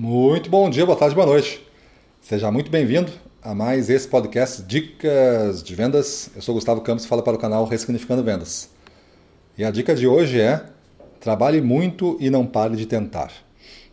Muito bom dia, boa tarde, boa noite. Seja muito bem-vindo a mais esse podcast Dicas de Vendas. Eu sou Gustavo Campos e falo para o canal Ressignificando Vendas. E a dica de hoje é: trabalhe muito e não pare de tentar.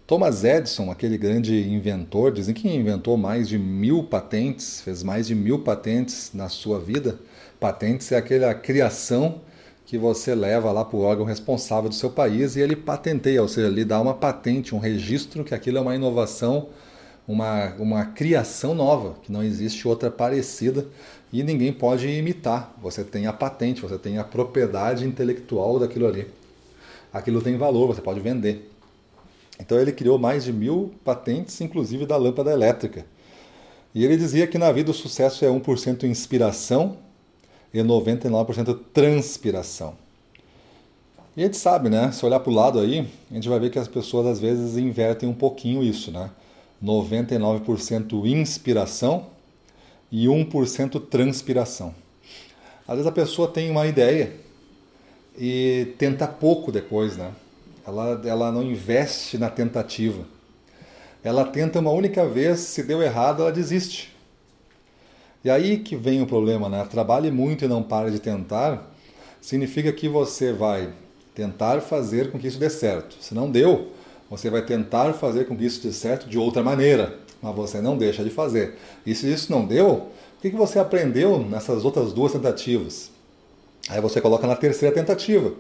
Thomas Edison, aquele grande inventor, dizem que inventou mais de mil patentes, fez mais de mil patentes na sua vida. Patentes é aquela criação que você leva lá para o órgão responsável do seu país e ele patenteia, ou seja, lhe dá uma patente, um registro que aquilo é uma inovação, uma, uma criação nova, que não existe outra parecida e ninguém pode imitar. Você tem a patente, você tem a propriedade intelectual daquilo ali. Aquilo tem valor, você pode vender. Então ele criou mais de mil patentes, inclusive da lâmpada elétrica. E ele dizia que na vida o sucesso é 1% inspiração e 99% transpiração. E a gente sabe, né? Se olhar para o lado aí, a gente vai ver que as pessoas às vezes invertem um pouquinho isso, né? 99% inspiração e 1% transpiração. Às vezes a pessoa tem uma ideia e tenta pouco depois, né? Ela, ela não investe na tentativa. Ela tenta uma única vez, se deu errado, ela desiste. E aí que vem o problema, né? Trabalhe muito e não pare de tentar, significa que você vai tentar fazer com que isso dê certo. Se não deu, você vai tentar fazer com que isso dê certo de outra maneira, mas você não deixa de fazer. E se isso não deu, o que você aprendeu nessas outras duas tentativas? Aí você coloca na terceira tentativa.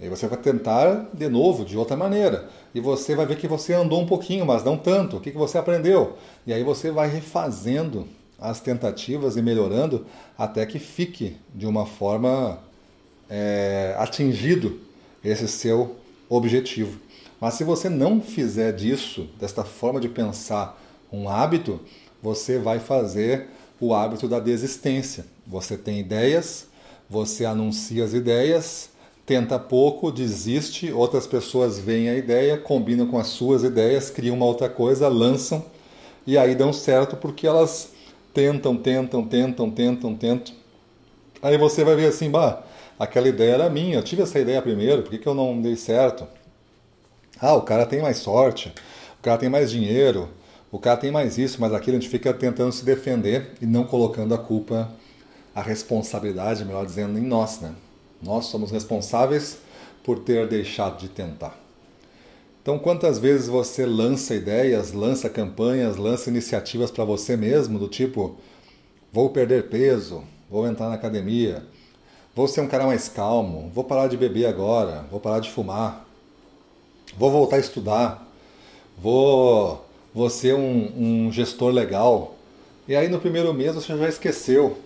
Aí você vai tentar de novo, de outra maneira. E você vai ver que você andou um pouquinho, mas não tanto. O que você aprendeu? E aí você vai refazendo as tentativas e melhorando até que fique de uma forma é, atingido esse seu objetivo. Mas se você não fizer disso, desta forma de pensar, um hábito, você vai fazer o hábito da desistência. Você tem ideias, você anuncia as ideias, tenta pouco, desiste, outras pessoas veem a ideia, combinam com as suas ideias, criam uma outra coisa, lançam e aí dão certo porque elas tentam, tentam, tentam, tentam, tentam. Aí você vai ver assim, bah, aquela ideia era minha, eu tive essa ideia primeiro, por que, que eu não dei certo? Ah, o cara tem mais sorte, o cara tem mais dinheiro, o cara tem mais isso, mas aquilo a gente fica tentando se defender e não colocando a culpa, a responsabilidade, melhor dizendo, em nós, né? Nós somos responsáveis por ter deixado de tentar. Então, quantas vezes você lança ideias, lança campanhas, lança iniciativas para você mesmo, do tipo: vou perder peso, vou entrar na academia, vou ser um cara mais calmo, vou parar de beber agora, vou parar de fumar, vou voltar a estudar, vou, vou ser um, um gestor legal. E aí, no primeiro mês, você já esqueceu.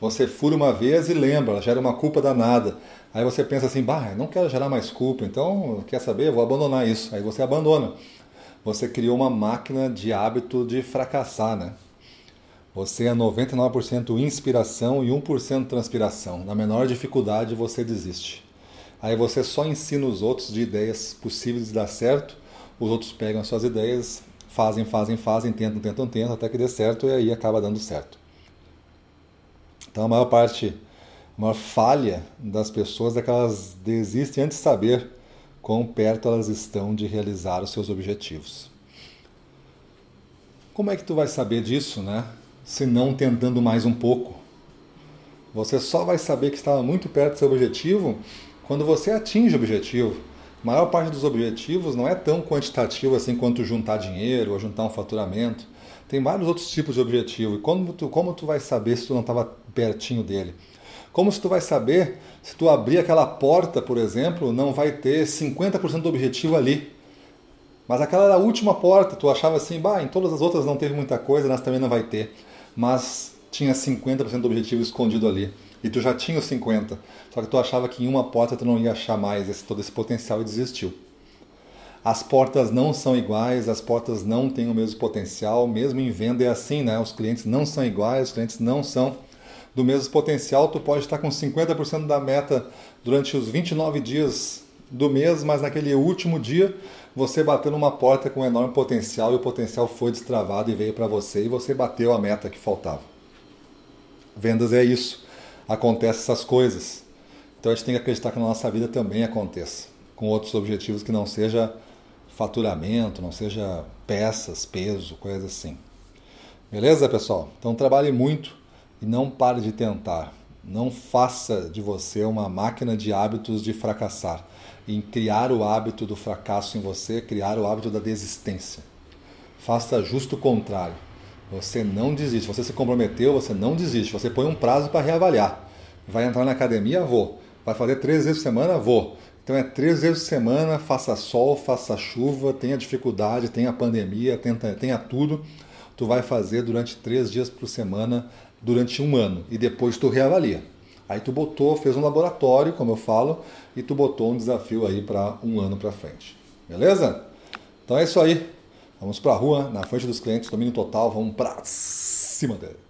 Você fura uma vez e lembra, gera uma culpa danada. Aí você pensa assim, bah, não quero gerar mais culpa, então quer saber, vou abandonar isso. Aí você abandona. Você criou uma máquina de hábito de fracassar, né? Você é 99% inspiração e 1% transpiração. Na menor dificuldade você desiste. Aí você só ensina os outros de ideias possíveis de dar certo, os outros pegam as suas ideias, fazem, fazem, fazem, tentam, tentam, tentam, até que dê certo e aí acaba dando certo. Então a maior parte uma falha das pessoas é que elas desistem antes de saber quão perto elas estão de realizar os seus objetivos. Como é que tu vai saber disso, né? Se não tentando mais um pouco. Você só vai saber que está muito perto do seu objetivo quando você atinge o objetivo. A maior parte dos objetivos não é tão quantitativo assim quanto juntar dinheiro ou juntar um faturamento. Tem vários outros tipos de objetivo. E como tu, como tu vai saber se tu não estava pertinho dele? Como se tu vai saber se tu abrir aquela porta, por exemplo, não vai ter 50% do objetivo ali. Mas aquela era a última porta, tu achava assim, bah, em todas as outras não teve muita coisa, nessa também não vai ter. Mas tinha 50% do objetivo escondido ali. E tu já tinha os 50. Só que tu achava que em uma porta tu não ia achar mais esse, todo esse potencial e desistiu. As portas não são iguais, as portas não têm o mesmo potencial, mesmo em venda é assim, né? Os clientes não são iguais, os clientes não são do mesmo potencial, tu pode estar com 50% da meta durante os 29 dias do mês, mas naquele último dia você bateu numa porta com enorme potencial e o potencial foi destravado e veio para você e você bateu a meta que faltava. Vendas é isso. Acontece essas coisas. Então a gente tem que acreditar que na nossa vida também aconteça, com outros objetivos que não seja faturamento, não seja peças, peso, coisas assim. Beleza, pessoal? Então trabalhe muito e não pare de tentar. Não faça de você uma máquina de hábitos de fracassar. Em criar o hábito do fracasso em você, criar o hábito da desistência. Faça justo o contrário. Você não desiste. Você se comprometeu, você não desiste. Você põe um prazo para reavaliar. Vai entrar na academia? Vou. Vai fazer três vezes por semana? Vou. Então é três vezes por semana, faça sol, faça chuva, tenha dificuldade, tenha pandemia, tenha, tenha tudo. Tu vai fazer durante três dias por semana, durante um ano. E depois tu reavalia. Aí tu botou, fez um laboratório, como eu falo, e tu botou um desafio aí para um ano para frente. Beleza? Então é isso aí. Vamos para a rua, na frente dos clientes, domínio total, vamos para cima dele.